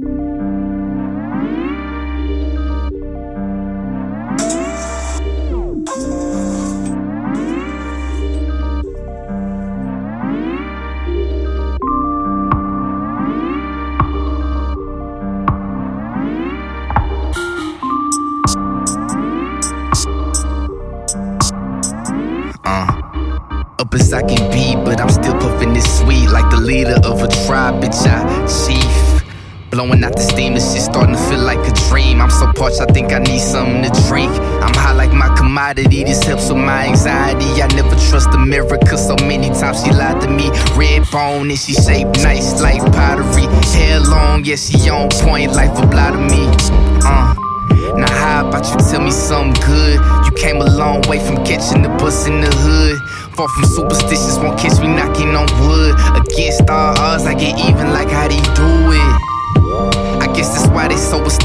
Uh. Up as I can be, but I'm still puffing this sweet like the leader of a tribe, bitch. I chief. Blowing out the steam, this shit starting to feel like a dream. I'm so parched, I think I need something to drink. I'm high like my commodity, this helps with my anxiety. I never trust America, so many times she lied to me. Red bone and she shaped nice like pottery. Hair long, yeah, she on point, life a blot of me. Uh. Now how about you tell me something good? You came a long way from catching the bus in the hood. Far from superstitious, won't catch me knocking on wood. Against all odds, I get even like how they do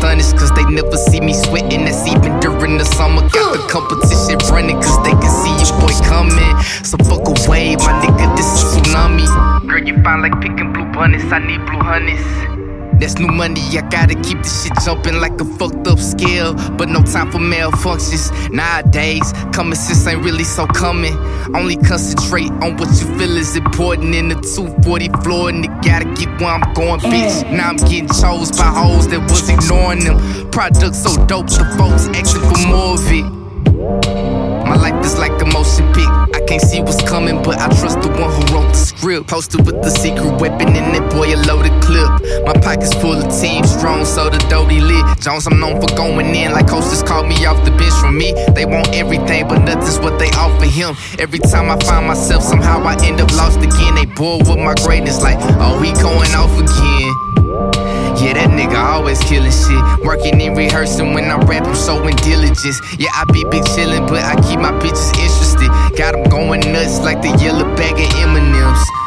astonished, cause they never see me sweating. That's even during the summer. Got the competition running, cause they can see your boy coming. So fuck a wave, my nigga, this is tsunami. Girl, you fine like picking blue bonnets, I need blue honeys. That's new money, I gotta keep this shit jumping like a fucked up scale. But no time for malfunctions. Nowadays, common sense ain't really so coming. Only concentrate on what you feel is important in the 240 floor. And you gotta get where I'm going, bitch. Now I'm getting chose by hoes that was ignoring them. Product so dope, the folks asking for more of it. My life is like a motion pic. I can't see what's wrote. Posted with the secret weapon in that boy a loaded clip. My pockets full of team strong, so the doty lit. Jones, I'm known for going in like hostess called me off the bench from me. They want everything, but nothing's what they offer him. Every time I find myself, somehow I end up lost again. They bored with my greatness, like, oh, he going off again. Yeah, that nigga always killing shit. Working and rehearsing when I rap, I'm showing diligence. Yeah, I be big chillin', but I keep my bitches interested. Got them going nuts like the yellow bag of M&M's.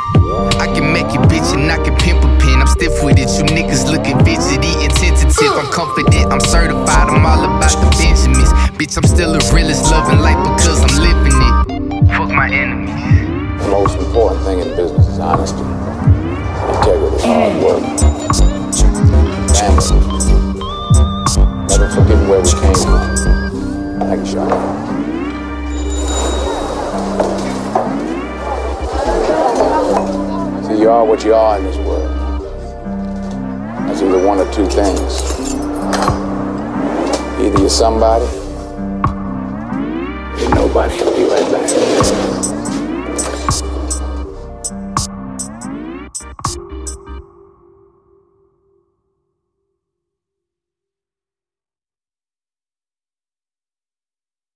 Bitch, I'm still a realist, loving life because I'm living it. Fuck my enemies. The most important thing in business is honesty, integrity, mm. hard work, family. Never forgetting where we came from. Take a shot. See, you are what you are in this world. That's either one or two things. Either you're somebody, nobody. Be right back.